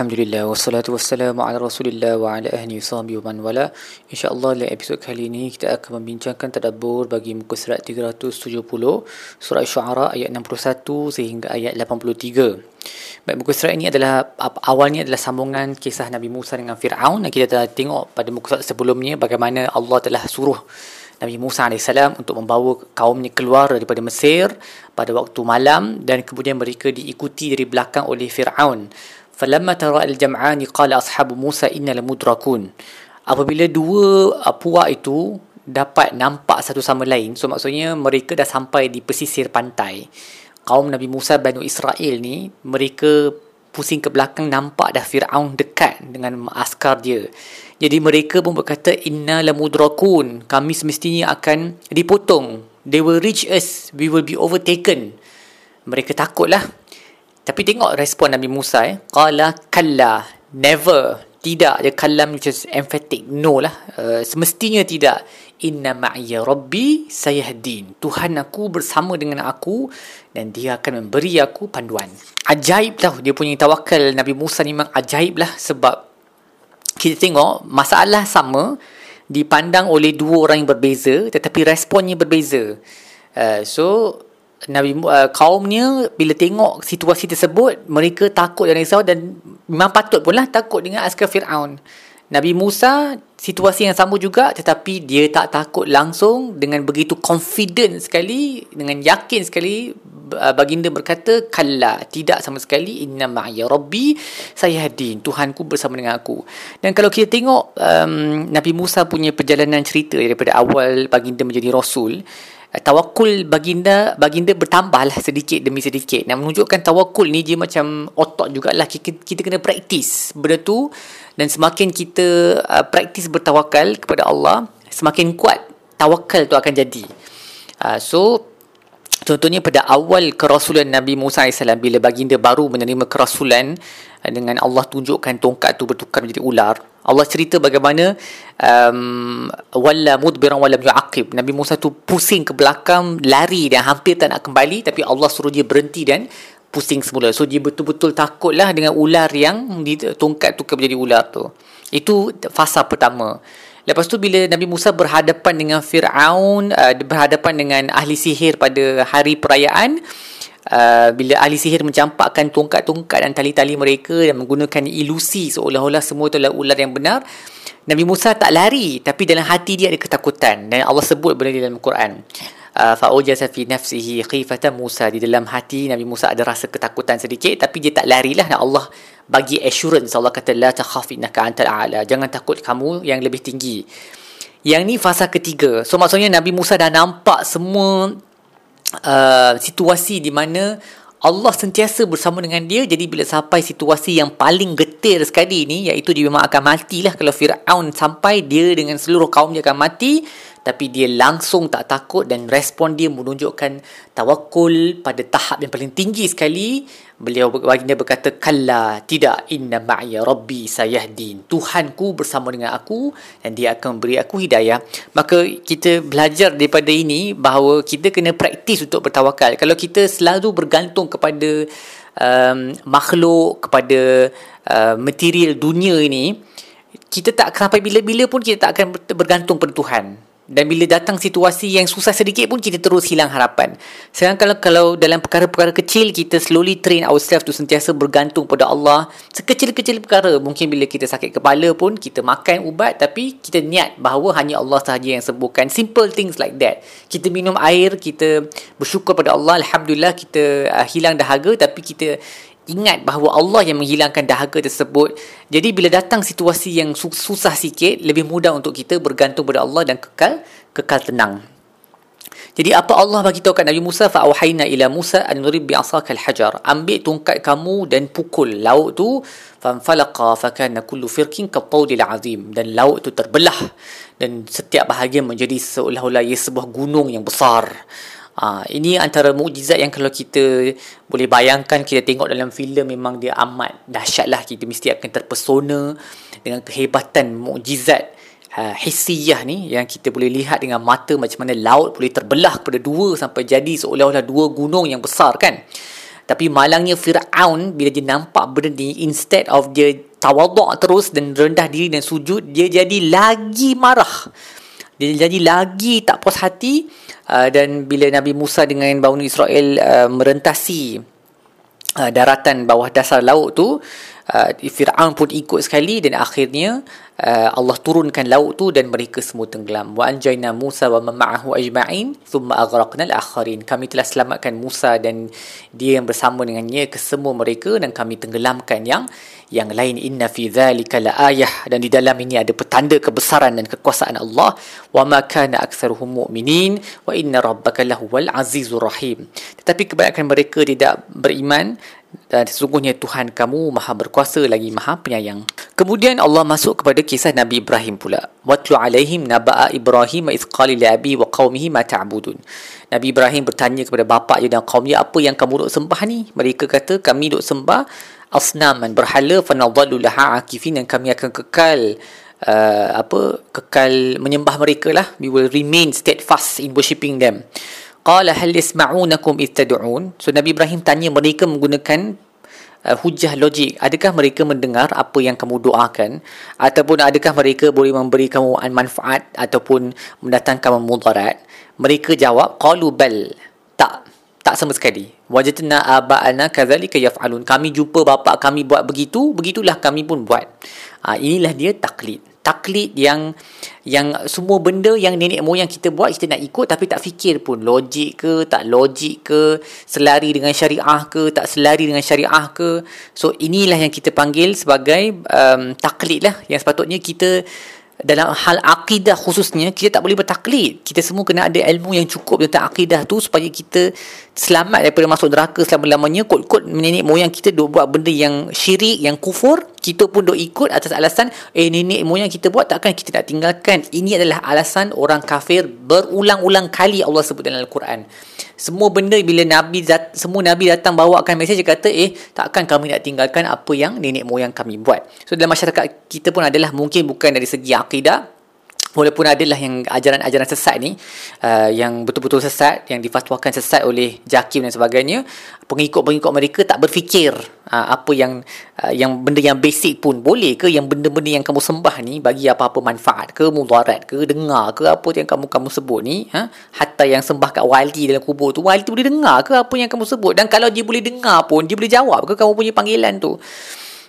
Alhamdulillah wassalatu wassalamu ala Rasulillah wa ala ahli sahbihi wa man wala. Insya-Allah dalam episod kali ini kita akan membincangkan tadabbur bagi muka surat 370 surah Syuara ayat 61 sehingga ayat 83. Baik muka surat ini adalah awalnya adalah sambungan kisah Nabi Musa dengan Firaun dan kita telah tengok pada muka surat sebelumnya bagaimana Allah telah suruh Nabi Musa AS untuk membawa kaumnya keluar daripada Mesir pada waktu malam dan kemudian mereka diikuti dari belakang oleh Fir'aun falamma tara al-jam'ani qala ashabu Musa inna lamudrakun apabila dua uh, puak itu dapat nampak satu sama lain. So maksudnya mereka dah sampai di pesisir pantai. Kaum Nabi Musa Bani Israel ni mereka pusing ke belakang nampak dah Fir'aun dekat dengan askar dia. Jadi mereka pun berkata inna lamudrakun. Kami semestinya akan dipotong. They will reach us. We will be overtaken. Mereka takutlah tapi tengok respon Nabi Musa eh. Qala kalla. Never. Tidak. Dia kalam which is emphatic. No lah. Uh, semestinya tidak. Inna ma'ya rabbi sayahdin. Tuhan aku bersama dengan aku dan dia akan memberi aku panduan. Ajaib tau dia punya tawakal Nabi Musa ni memang ajaib lah sebab kita tengok masalah sama dipandang oleh dua orang yang berbeza tetapi responnya berbeza. Uh, so Nabi uh, kaumnya bila tengok situasi tersebut mereka takut dan risau dan memang patut pun lah takut dengan askar Fir'aun. Nabi Musa situasi yang sama juga tetapi dia tak takut langsung dengan begitu confident sekali dengan yakin sekali uh, baginda berkata kalla tidak sama sekali inna ma'ya rabbi sayyahdin Tuhanku bersama dengan aku. Dan kalau kita tengok um, Nabi Musa punya perjalanan cerita daripada awal baginda menjadi rasul tawakul baginda baginda bertambahlah sedikit demi sedikit. Nak menunjukkan tawakul ni dia macam otot jugalah. Kita, kita kena praktis benda tu. Dan semakin kita uh, praktis bertawakal kepada Allah semakin kuat tawakal tu akan jadi. Uh, so Contohnya pada awal kerasulan Nabi Musa AS bila baginda baru menerima kerasulan uh, dengan Allah tunjukkan tongkat tu bertukar menjadi ular. Allah cerita bagaimana um, walla mudbiran wala yu'aqib. Nabi Musa tu pusing ke belakang, lari dan hampir tak nak kembali tapi Allah suruh dia berhenti dan pusing semula. So dia betul-betul takutlah dengan ular yang tongkat tu menjadi ular tu. Itu fasa pertama. Lepas tu bila Nabi Musa berhadapan dengan Fir'aun, uh, berhadapan dengan ahli sihir pada hari perayaan, uh, bila ahli sihir mencampakkan tongkat-tongkat dan tali-tali mereka dan menggunakan ilusi seolah-olah semua itu adalah ular yang benar, Nabi Musa tak lari tapi dalam hati dia ada ketakutan dan Allah sebut benda di dalam Quran. Uh, fa'ujasa fi nafsihi khifatan Musa. Di dalam hati Nabi Musa ada rasa ketakutan sedikit tapi dia tak larilah dan Allah bagi assurance. Allah kata la takhaf innaka antal a'la. Jangan takut kamu yang lebih tinggi. Yang ni fasa ketiga. So maksudnya Nabi Musa dah nampak semua uh, situasi di mana Allah sentiasa bersama dengan dia. Jadi bila sampai situasi yang paling getir sekali ni iaitu dia memang akan matilah kalau Firaun sampai dia dengan seluruh kaum dia akan mati tapi dia langsung tak takut dan respon dia menunjukkan tawakul pada tahap yang paling tinggi sekali. Beliau baginda berkata kalla tidak inna ma'ya rabbi sayahdin. Tuhanku bersama dengan aku dan dia akan memberi aku hidayah. Maka kita belajar daripada ini bahawa kita kena praktis untuk bertawakal. Kalau kita selalu bergantung kepada um, makhluk kepada uh, material dunia ini kita tak sampai bila-bila pun kita tak akan bergantung pada Tuhan dan bila datang situasi yang susah sedikit pun kita terus hilang harapan. Sekarang kalau kalau dalam perkara-perkara kecil kita slowly train ourselves to sentiasa bergantung pada Allah. Sekecil-kecil perkara mungkin bila kita sakit kepala pun kita makan ubat tapi kita niat bahawa hanya Allah sahaja yang sembuhkan. Simple things like that. Kita minum air, kita bersyukur pada Allah. Alhamdulillah kita uh, hilang dahaga tapi kita ingat bahawa Allah yang menghilangkan dahaga tersebut. Jadi bila datang situasi yang susah sikit, lebih mudah untuk kita bergantung pada Allah dan kekal kekal tenang. Jadi apa Allah bagi tahu kat Nabi Musa fa auhayna ila Musa an nurib bi asaka al-hajar. Ambil tongkat kamu dan pukul laut tu fanfalaqa fa kana kullu firqin ka tawdil azim dan laut tu terbelah dan setiap bahagian menjadi seolah-olah ia sebuah gunung yang besar. Ha, ini antara mukjizat yang kalau kita boleh bayangkan kita tengok dalam filem memang dia amat dahsyat lah kita mesti akan terpesona dengan kehebatan mukjizat uh, hissiyah ni yang kita boleh lihat dengan mata macam mana laut boleh terbelah kepada dua sampai jadi seolah-olah dua gunung yang besar kan Tapi malangnya Fir'aun bila dia nampak benda ni instead of dia tawaduk terus dan rendah diri dan sujud, dia jadi lagi marah. Dia jadi lagi tak puas hati uh, dan bila Nabi Musa dengan Bani Israel uh, merentasi uh, daratan bawah dasar laut tu, uh, Fir'aun pun ikut sekali dan akhirnya uh, Allah turunkan laut tu dan mereka semua tenggelam. Wa anjayna Musa wa ma'ahu ajma'in thumma aghraqna al-akharin. Kami telah selamatkan Musa dan dia yang bersama dengannya ke semua mereka dan kami tenggelamkan yang yang lain inna fi dhalika la ayah dan di dalam ini ada petanda kebesaran dan kekuasaan Allah wa ma kana aktsaruhum mu'minin wa inna rabbaka lahuwal azizur rahim tetapi kebanyakan mereka tidak beriman dan sesungguhnya Tuhan kamu maha berkuasa lagi maha penyayang. Kemudian Allah masuk kepada kisah Nabi Ibrahim pula. Watlu alaihim naba'a Ibrahim iz qali li wa qaumihi ma ta'budun. Nabi Ibrahim bertanya kepada bapa dia dan kaumnya apa yang kamu duk sembah ni? Mereka kata kami duk sembah asnaman berhala fa nadallu laha akifin dan kami akan kekal uh, apa kekal menyembah mereka lah. We will remain steadfast in worshipping them. Qala hal yasma'unakum ittad'un. So Nabi Ibrahim tanya mereka menggunakan uh, hujah logik. Adakah mereka mendengar apa yang kamu doakan ataupun adakah mereka boleh memberi kamu manfaat ataupun mendatangkan mudarat? Mereka jawab qalu bal. Tak. Sama sekali. Wajadna aba'ana kadzalika yaf'alun. Kami jumpa bapa kami buat begitu, begitulah kami pun buat. Ha, inilah dia taklid taklid yang yang semua benda yang nenek moyang kita buat kita nak ikut tapi tak fikir pun logik ke tak logik ke selari dengan syariah ke tak selari dengan syariah ke so inilah yang kita panggil sebagai um, taklid lah yang sepatutnya kita dalam hal akidah khususnya kita tak boleh bertaklid. Kita semua kena ada ilmu yang cukup tentang akidah tu supaya kita selamat daripada masuk neraka selama-lamanya. Kot-kot nenek moyang kita duk buat benda yang syirik yang kufur kita pun duk ikut atas alasan eh nenek moyang kita buat takkan kita nak tinggalkan ini adalah alasan orang kafir berulang-ulang kali Allah sebut dalam Al-Quran semua benda bila Nabi dat, semua Nabi datang bawakan mesej dia kata eh takkan kami nak tinggalkan apa yang nenek moyang kami buat. So dalam masyarakat kita pun adalah mungkin bukan dari segi akidah walaupun adalah yang ajaran-ajaran sesat ni uh, yang betul-betul sesat yang difatwakan sesat oleh Jakim dan sebagainya pengikut-pengikut mereka tak berfikir uh, apa yang uh, yang benda yang basic pun boleh ke yang benda-benda yang kamu sembah ni bagi apa-apa manfaat ke mudarat ke dengar ke apa yang kamu kamu sebut ni ha? Hatta yang sembah kat wali dalam kubur tu wali tu boleh dengar ke apa yang kamu sebut? Dan kalau dia boleh dengar pun dia boleh jawab ke kamu punya panggilan tu?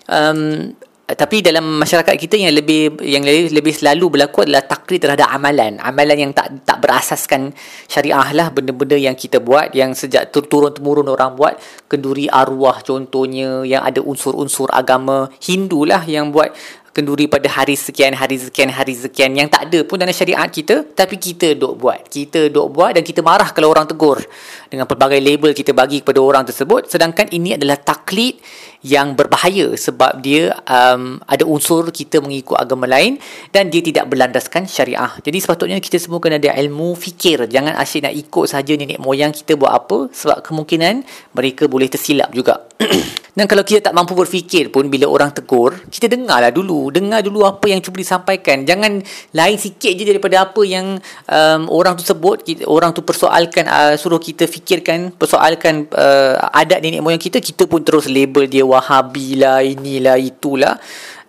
Um, tapi dalam masyarakat kita yang lebih yang lebih, lebih selalu berlaku adalah taklid terhadap amalan. Amalan yang tak tak berasaskan syariah lah benda-benda yang kita buat yang sejak turun temurun orang buat. Kenduri arwah contohnya yang ada unsur-unsur agama Hindu lah yang buat kenduri pada hari sekian, hari sekian, hari sekian yang tak ada pun dalam syariat kita tapi kita dok buat. Kita dok buat dan kita marah kalau orang tegur dengan pelbagai label kita bagi kepada orang tersebut sedangkan ini adalah taklid yang berbahaya sebab dia um, ada unsur kita mengikut agama lain dan dia tidak berlandaskan syariah. Jadi sepatutnya kita semua kena ada ilmu fikir. Jangan asyik nak ikut saja nenek moyang kita buat apa sebab kemungkinan mereka boleh tersilap juga. dan kalau kita tak mampu berfikir pun bila orang tegur, kita dengarlah dulu. Dengar dulu apa yang cuba disampaikan. Jangan lain sikit je daripada apa yang um, orang tu sebut, orang tu persoalkan, uh, suruh kita fikirkan, persoalkan uh, adat nenek moyang kita, kita pun terus label dia wahabi lah inilah itulah.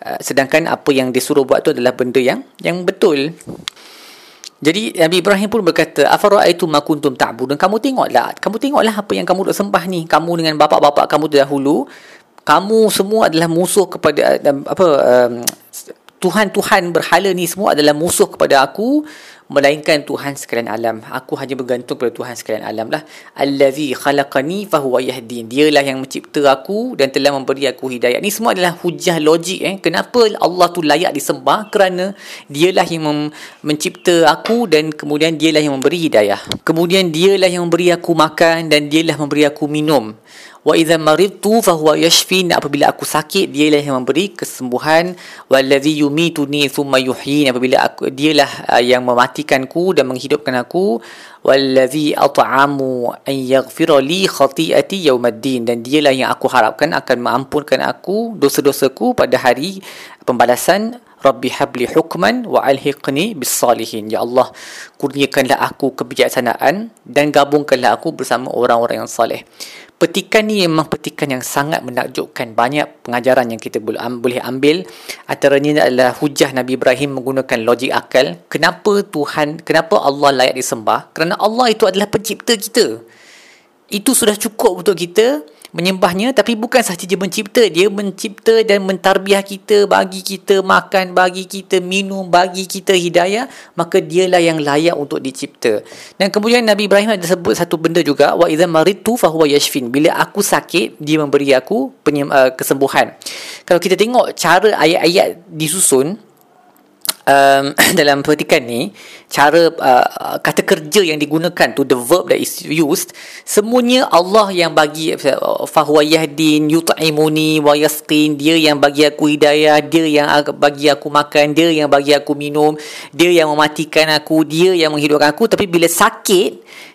Uh, sedangkan apa yang dia suruh buat tu adalah benda yang yang betul. Jadi Nabi Ibrahim pun berkata afara'aitu ma kuntum ta'budun? Kamu tengoklah. Kamu tengoklah apa yang kamu duk sembah ni. Kamu dengan bapa-bapa kamu dahulu kamu semua adalah musuh kepada apa um, Tuhan-Tuhan berhala ni semua adalah musuh kepada aku melainkan Tuhan sekalian alam. Aku hanya bergantung pada Tuhan sekalian alam lah. Allazi khalaqani fahuwa yahdin. Dialah yang mencipta aku dan telah memberi aku hidayah. Ni semua adalah hujah logik eh. Kenapa Allah tu layak disembah? Kerana dialah yang mem- mencipta aku dan kemudian dialah yang memberi hidayah. Kemudian dialah yang memberi aku makan dan dialah memberi aku minum wa idza maridtu fa huwa yashfin apabila aku sakit dialah yang memberi kesembuhan wallazi yumituni thumma yuhyin apabila aku dialah uh, yang mematikanku dan menghidupkan aku. Wallazi at'amu an yaghfira li khati'ati yaumaddin dan dialah yang aku harapkan akan mengampunkan aku dosa-dosaku pada hari pembalasan Rabbi habli hukman wa alhiqni bis salihin. Ya Allah, kurniakanlah aku kebijaksanaan dan gabungkanlah aku bersama orang-orang yang saleh. Petikan ni memang petikan yang sangat menakjubkan. Banyak pengajaran yang kita boleh ambil. Antaranya adalah hujah Nabi Ibrahim menggunakan logik akal. Kenapa Tuhan, kenapa Allah layak disembah? Kerana Allah itu adalah pencipta kita. Itu sudah cukup untuk kita menyembahnya tapi bukan sahaja dia mencipta. Dia mencipta dan mentarbiah kita bagi kita makan bagi kita minum bagi kita hidayah maka dialah yang layak untuk dicipta. Dan kemudian Nabi Ibrahim ada sebut satu benda juga wa idza maritu fa huwa yashfin. Bila aku sakit dia memberi aku penyem, uh, kesembuhan. Kalau kita tengok cara ayat-ayat disusun um, dalam petikan ni cara uh, kata kerja yang digunakan tu the verb that is used semuanya Allah yang bagi fahuwa yahdin yut'imuni wa yasqin dia yang bagi aku hidayah dia yang bagi aku makan dia yang bagi aku minum dia yang mematikan aku dia yang menghidupkan aku. Tapi bila sakit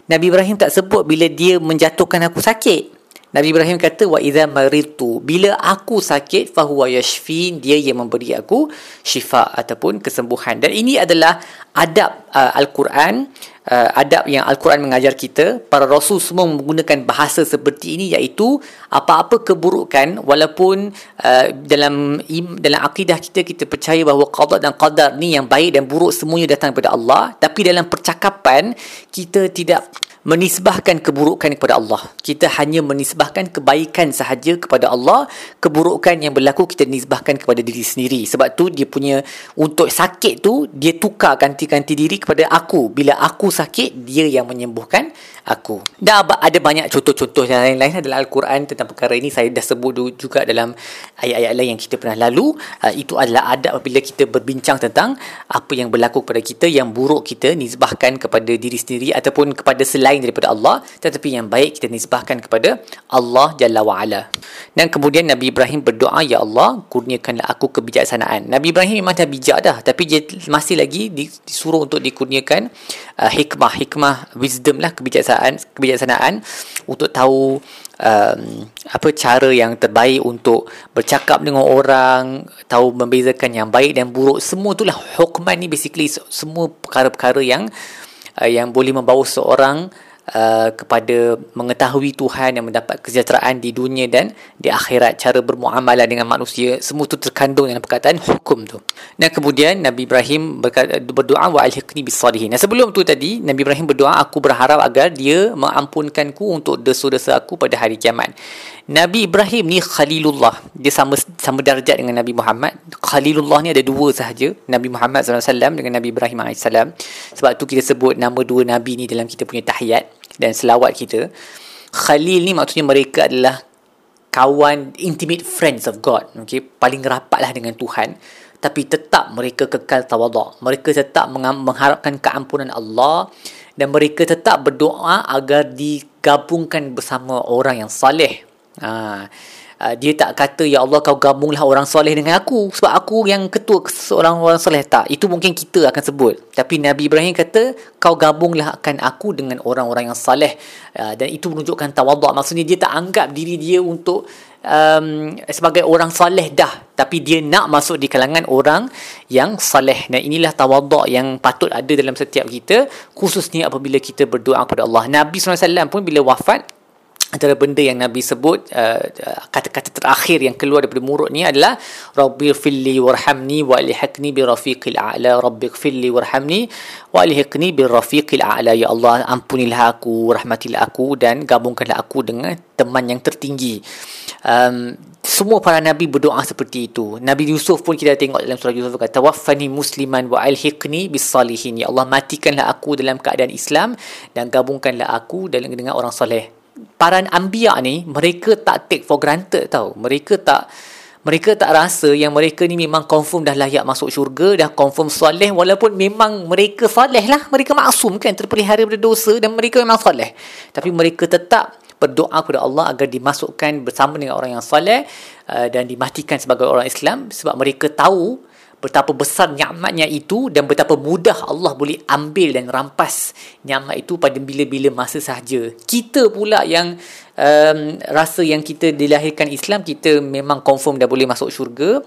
Nabi Ibrahim tak sebut bila dia menjatuhkan aku sakit Nabi Ibrahim kata wa idza maritu bila aku sakit fa huwa yashfin dia yang memberi aku syifa ataupun kesembuhan. Dan ini adalah adab uh, al-Quran uh, adab yang al-Quran mengajar kita para rasul semua menggunakan bahasa seperti ini iaitu apa-apa keburukan walaupun uh, dalam dalam akidah kita kita percaya bahawa qada dan qadar ni yang baik dan buruk semuanya datang daripada Allah tapi dalam percakapan kita tidak menisbahkan keburukan kepada Allah. Kita hanya menisbahkan kebaikan sahaja kepada Allah. Keburukan yang berlaku kita nisbahkan kepada diri sendiri. Sebab tu dia punya untuk sakit tu dia tukar ganti-ganti diri kepada aku. Bila aku sakit dia yang menyembuhkan aku. Dan ada banyak contoh-contoh yang lain-lain dalam Al-Quran tentang perkara ini. Saya dah sebut juga dalam ayat-ayat lain yang kita pernah lalu. Uh, itu adalah adab apabila kita berbincang tentang apa yang berlaku kepada kita. Yang buruk kita nisbahkan kepada diri sendiri ataupun kepada selain daripada Allah. Tetapi yang baik kita nisbahkan kepada Allah Jalla wa'ala. Dan kemudian Nabi Ibrahim berdoa, Ya Allah, kurniakanlah aku kebijaksanaan. Nabi Ibrahim memang dah bijak dah. Tapi dia masih lagi disuruh untuk dikurniakan uh, hikmah. Hikmah, wisdom lah kebijaksanaan kebijaksanaan untuk tahu um, apa cara yang terbaik untuk bercakap dengan orang tahu membezakan yang baik dan buruk semua itulah hukman ni basically semua perkara-perkara yang uh, yang boleh membawa seorang Uh, kepada mengetahui Tuhan yang mendapat kesejahteraan di dunia dan di akhirat. Cara bermuamalah dengan manusia semua itu terkandung dalam perkataan hukum tu. Dan kemudian Nabi Ibrahim berkata, berdoa wa alhiqni bisalihin dan sebelum tu tadi Nabi Ibrahim berdoa aku berharap agar dia mengampunkanku untuk dosa-dosa aku pada hari kiamat. Nabi Ibrahim ni Khalilullah. Dia sama sama darjat dengan Nabi Muhammad. Khalilullah ni ada dua sahaja. Nabi Muhammad SAW dengan Nabi Ibrahim AS sebab tu kita sebut nama dua Nabi ni dalam kita punya tahiyat dan selawat kita Khalil ni maksudnya mereka adalah kawan intimate friends of God okay? paling rapatlah dengan Tuhan tapi tetap mereka kekal tawaduk mereka tetap mengharapkan keampunan Allah dan mereka tetap berdoa agar digabungkan bersama orang yang saleh ha. Uh, dia tak kata ya Allah kau gabunglah orang soleh dengan aku. Sebab aku yang ketua seorang orang soleh. Tak itu mungkin kita akan sebut. Tapi Nabi Ibrahim kata kau gabunglah akan aku dengan orang-orang yang soleh. Uh, dan itu menunjukkan tawaduk maksudnya dia tak anggap diri dia untuk um, sebagai orang soleh dah. Tapi dia nak masuk di kalangan orang yang soleh. Dan inilah tawaduk yang patut ada dalam setiap kita khususnya apabila kita berdoa kepada Allah. Nabi SAW pun bila wafat antara benda yang Nabi sebut uh, kata-kata terakhir yang keluar daripada mulut ni adalah Rabbi filli warhamni wa alihqni bi rafiqil a'la. Rabbi filli warhamni wa alihqni bi rafiqil a'la. Ya Allah ampunilah aku rahmatilah aku dan gabungkanlah aku dengan teman yang tertinggi. Um, semua para nabi berdoa seperti itu. Nabi Yusuf pun kita tengok dalam surah Yusuf kata waffani musliman wa alhiqni bis salihin. Ya Allah matikanlah aku dalam keadaan Islam dan gabungkanlah aku dengan orang soleh para anbiya ni mereka tak take for granted tau. Mereka tak mereka tak rasa yang mereka ni memang confirm dah layak masuk syurga dah confirm soleh walaupun memang mereka soleh lah. Mereka maksum kan terpelihara dari dosa dan mereka memang soleh. Tapi mereka tetap berdoa kepada Allah agar dimasukkan bersama dengan orang yang soleh uh, dan dimatikan sebagai orang Islam sebab mereka tahu betapa besar nikmatnya itu dan betapa mudah Allah boleh ambil dan rampas nikmat itu pada bila-bila masa sahaja. Kita pula yang um, rasa yang kita dilahirkan Islam kita memang confirm dah boleh masuk syurga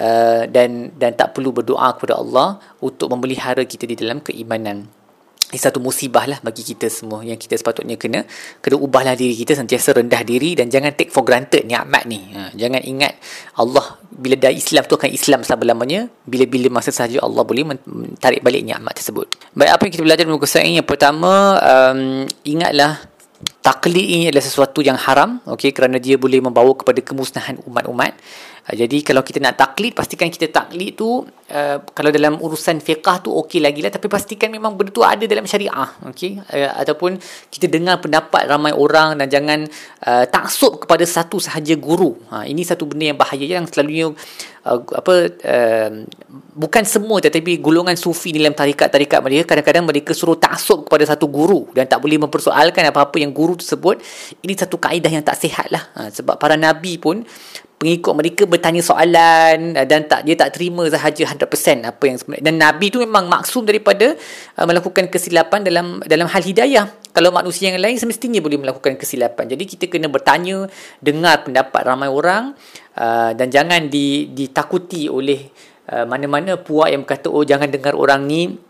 uh, dan dan tak perlu berdoa kepada Allah untuk memelihara kita di dalam keimanan ini satu musibah lah bagi kita semua yang kita sepatutnya kena. Kena ubahlah diri kita sentiasa rendah diri dan jangan take for granted nikmat ni. Ha, jangan ingat Allah bila dah Islam tu akan Islam selama-lamanya bila-bila masa sahaja Allah boleh tarik balik nikmat tersebut. Baik apa yang kita belajar muka yang pertama um, ingatlah taklid ini adalah sesuatu yang haram okey? Kerana dia boleh membawa kepada kemusnahan umat-umat jadi kalau kita nak taklid pastikan kita taklid tu uh, kalau dalam urusan fiqah tu okey lagi lah. Tapi pastikan memang benda tu ada dalam syariah okey? Uh, ataupun kita dengar pendapat ramai orang dan jangan uh, taksub kepada satu sahaja guru. Ha, ini satu benda yang bahaya yang selalunya uh, apa uh, bukan semua tetapi golongan sufi dalam tarikat-tarikat mereka kadang-kadang mereka suruh taksub kepada satu guru dan tak boleh mempersoalkan apa-apa yang guru tersebut. Ini satu kaedah yang tak sihat lah. Ha, sebab para nabi pun pengikut mereka bertanya soalan dan tak dia tak terima sahaja 100% apa yang sebenarnya. Dan nabi tu memang maksum daripada uh, melakukan kesilapan dalam dalam hal hidayah. Kalau manusia yang lain semestinya boleh melakukan kesilapan. Jadi kita kena bertanya dengar pendapat ramai orang uh, dan jangan di, ditakuti oleh uh, mana-mana puak yang berkata oh jangan dengar orang ni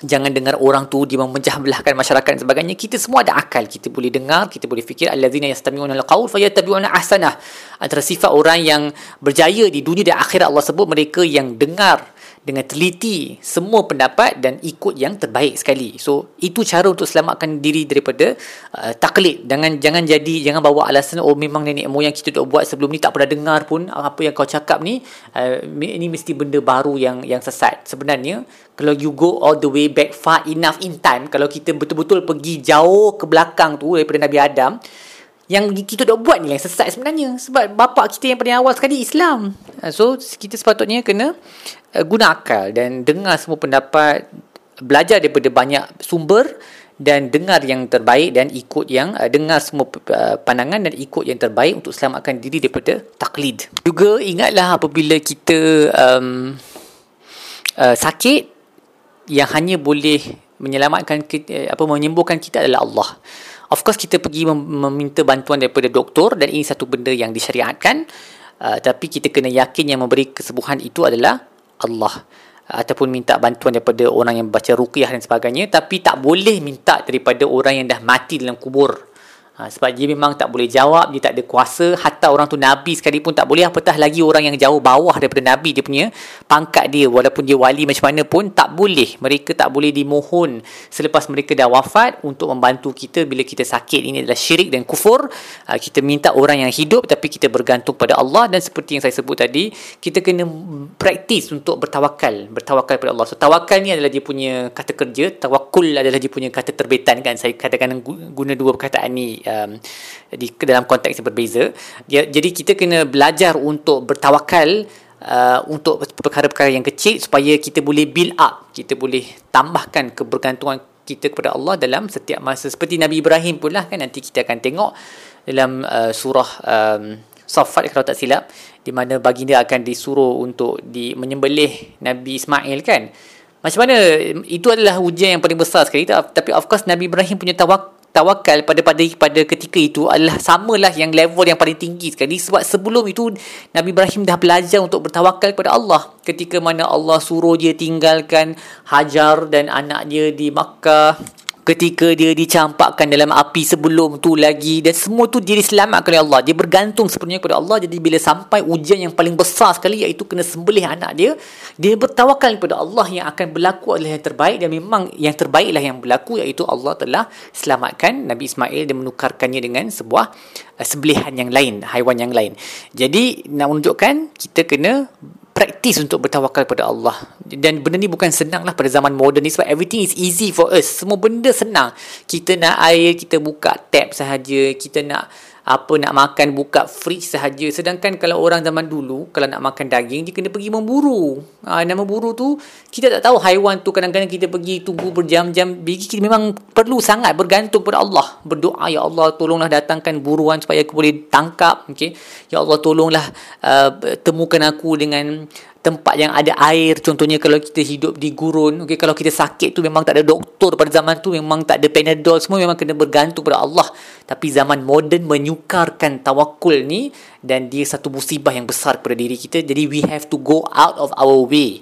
jangan dengar orang tu dia memecah belahkan masyarakat dan sebagainya. Kita semua ada akal. Kita boleh dengar kita boleh fikir. Allazina yastami'una alqaul fayattabi'una ahsanah. Antara sifat orang yang berjaya di dunia dan akhirat Allah sebut mereka yang dengar dengan teliti semua pendapat dan ikut yang terbaik sekali. So itu cara untuk selamatkan diri daripada uh, taklid. Jangan jangan jadi jangan bawa alasan oh memang nenek moyang kita dah buat sebelum ni tak pernah dengar pun apa yang kau cakap ni uh, ini mesti benda baru yang yang sesat. Sebenarnya kalau you go all the way back far enough in time kalau kita betul-betul pergi jauh ke belakang tu daripada Nabi Adam yang kita dah buat ni yang sesat sebenarnya. Sebab bapa kita yang paling awal sekali Islam. Uh, so kita sepatutnya kena uh, guna akal dan dengar semua pendapat belajar daripada banyak sumber dan dengar yang terbaik dan ikut yang uh, dengar semua pandangan dan ikut yang terbaik untuk selamatkan diri daripada taklid. Juga ingatlah apabila kita um, uh, sakit yang hanya boleh menyelamatkan kita, apa menyembuhkan kita adalah Allah Of course kita pergi meminta bantuan daripada doktor dan ini satu benda yang disyariatkan. Uh, tapi kita kena yakin yang memberi kesembuhan itu adalah Allah. Ataupun minta bantuan daripada orang yang baca ruqyah dan sebagainya. Tapi tak boleh minta daripada orang yang dah mati dalam kubur. Ha, sebab dia memang tak boleh jawab, dia tak ada kuasa. Hatta orang tu Nabi sekalipun tak boleh. Apatah lagi orang yang jauh bawah daripada Nabi. Dia punya pangkat dia. Walaupun dia wali macam mana pun, tak boleh. Mereka tak boleh dimohon selepas mereka dah wafat untuk membantu kita bila kita sakit. Ini adalah syirik dan kufur. Ha, kita minta orang yang hidup tapi kita bergantung pada Allah. Dan seperti yang saya sebut tadi, kita kena praktis untuk bertawakal. Bertawakal pada Allah. So, tawakal ni adalah dia punya kata kerja. Tawakul adalah dia punya kata terbitan kan. Saya katakan guna dua perkataan ni um, di dalam konteks yang berbeza. Dia, jadi kita kena belajar untuk bertawakal uh, untuk perkara-perkara yang kecil supaya kita boleh build up, kita boleh tambahkan kebergantungan kita kepada Allah dalam setiap masa. Seperti Nabi Ibrahim pula kan nanti kita akan tengok dalam uh, surah um, Safat kalau tak silap di mana baginda akan disuruh untuk di menyembelih Nabi Ismail kan. Macam mana itu adalah ujian yang paling besar sekali tapi of course Nabi Ibrahim punya tawak tawakal pada pada pada ketika itu adalah samalah yang level yang paling tinggi sekali. Sebab sebelum itu Nabi Ibrahim dah belajar untuk bertawakal kepada Allah. Ketika mana Allah suruh dia tinggalkan Hajar dan anak dia di Makkah ketika dia dicampakkan dalam api sebelum tu lagi dan semua tu dia diselamatkan oleh Allah. Dia bergantung sepenuhnya kepada Allah. Jadi bila sampai ujian yang paling besar sekali iaitu kena sembelih anak dia dia bertawakal kepada Allah yang akan berlaku adalah yang terbaik. Dan memang yang terbaiklah yang berlaku iaitu Allah telah selamatkan Nabi Ismail dan menukarkannya dengan sebuah uh, sembelihan yang lain haiwan yang lain. Jadi nak menunjukkan kita kena praktis untuk bertawakal pada Allah. Dan benda ni bukan senang lah pada zaman moden ni sebab everything is easy for us. Semua benda senang. Kita nak air kita buka tap sahaja. Kita nak apa nak makan buka fridge sahaja. Sedangkan kalau orang zaman dulu kalau nak makan daging dia kena pergi memburu. Ha, nak memburu tu kita tak tahu haiwan tu kadang-kadang kita pergi tunggu berjam-jam. Bagi kita memang perlu sangat bergantung pada Allah. Berdoa ya Allah tolonglah datangkan buruan supaya aku boleh tangkap. Okay? ya Allah tolonglah uh, temukan aku dengan tempat yang ada air. Contohnya kalau kita hidup di gurun okay, kalau kita sakit tu memang tak ada doktor pada zaman tu memang tak ada panadol semua memang kena bergantung pada Allah. Tapi zaman moden menyukarkan tawakul ni dan dia satu musibah yang besar kepada diri kita. Jadi we have to go out of our way.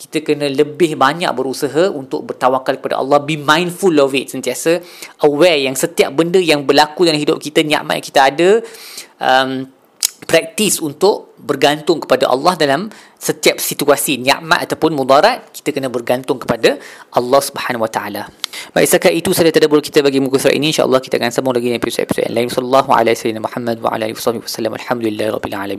Kita kena lebih banyak berusaha untuk bertawakal kepada Allah. Be mindful of it sentiasa. Aware yang setiap benda yang berlaku dalam hidup kita nikmat yang kita ada um, praktis untuk bergantung kepada Allah dalam setiap situasi nikmat ataupun mudarat kita kena bergantung kepada Allah Subhanahu Wa Taala. Baik setakat itu sahaja tadabbur kita bagi muka surat ini insyaallah kita akan sambung lagi di episod-episod lain. Sallallahu alaihi wasallam Muhammad wa ala alihi wasallam. Alhamdulillahirabbil alamin.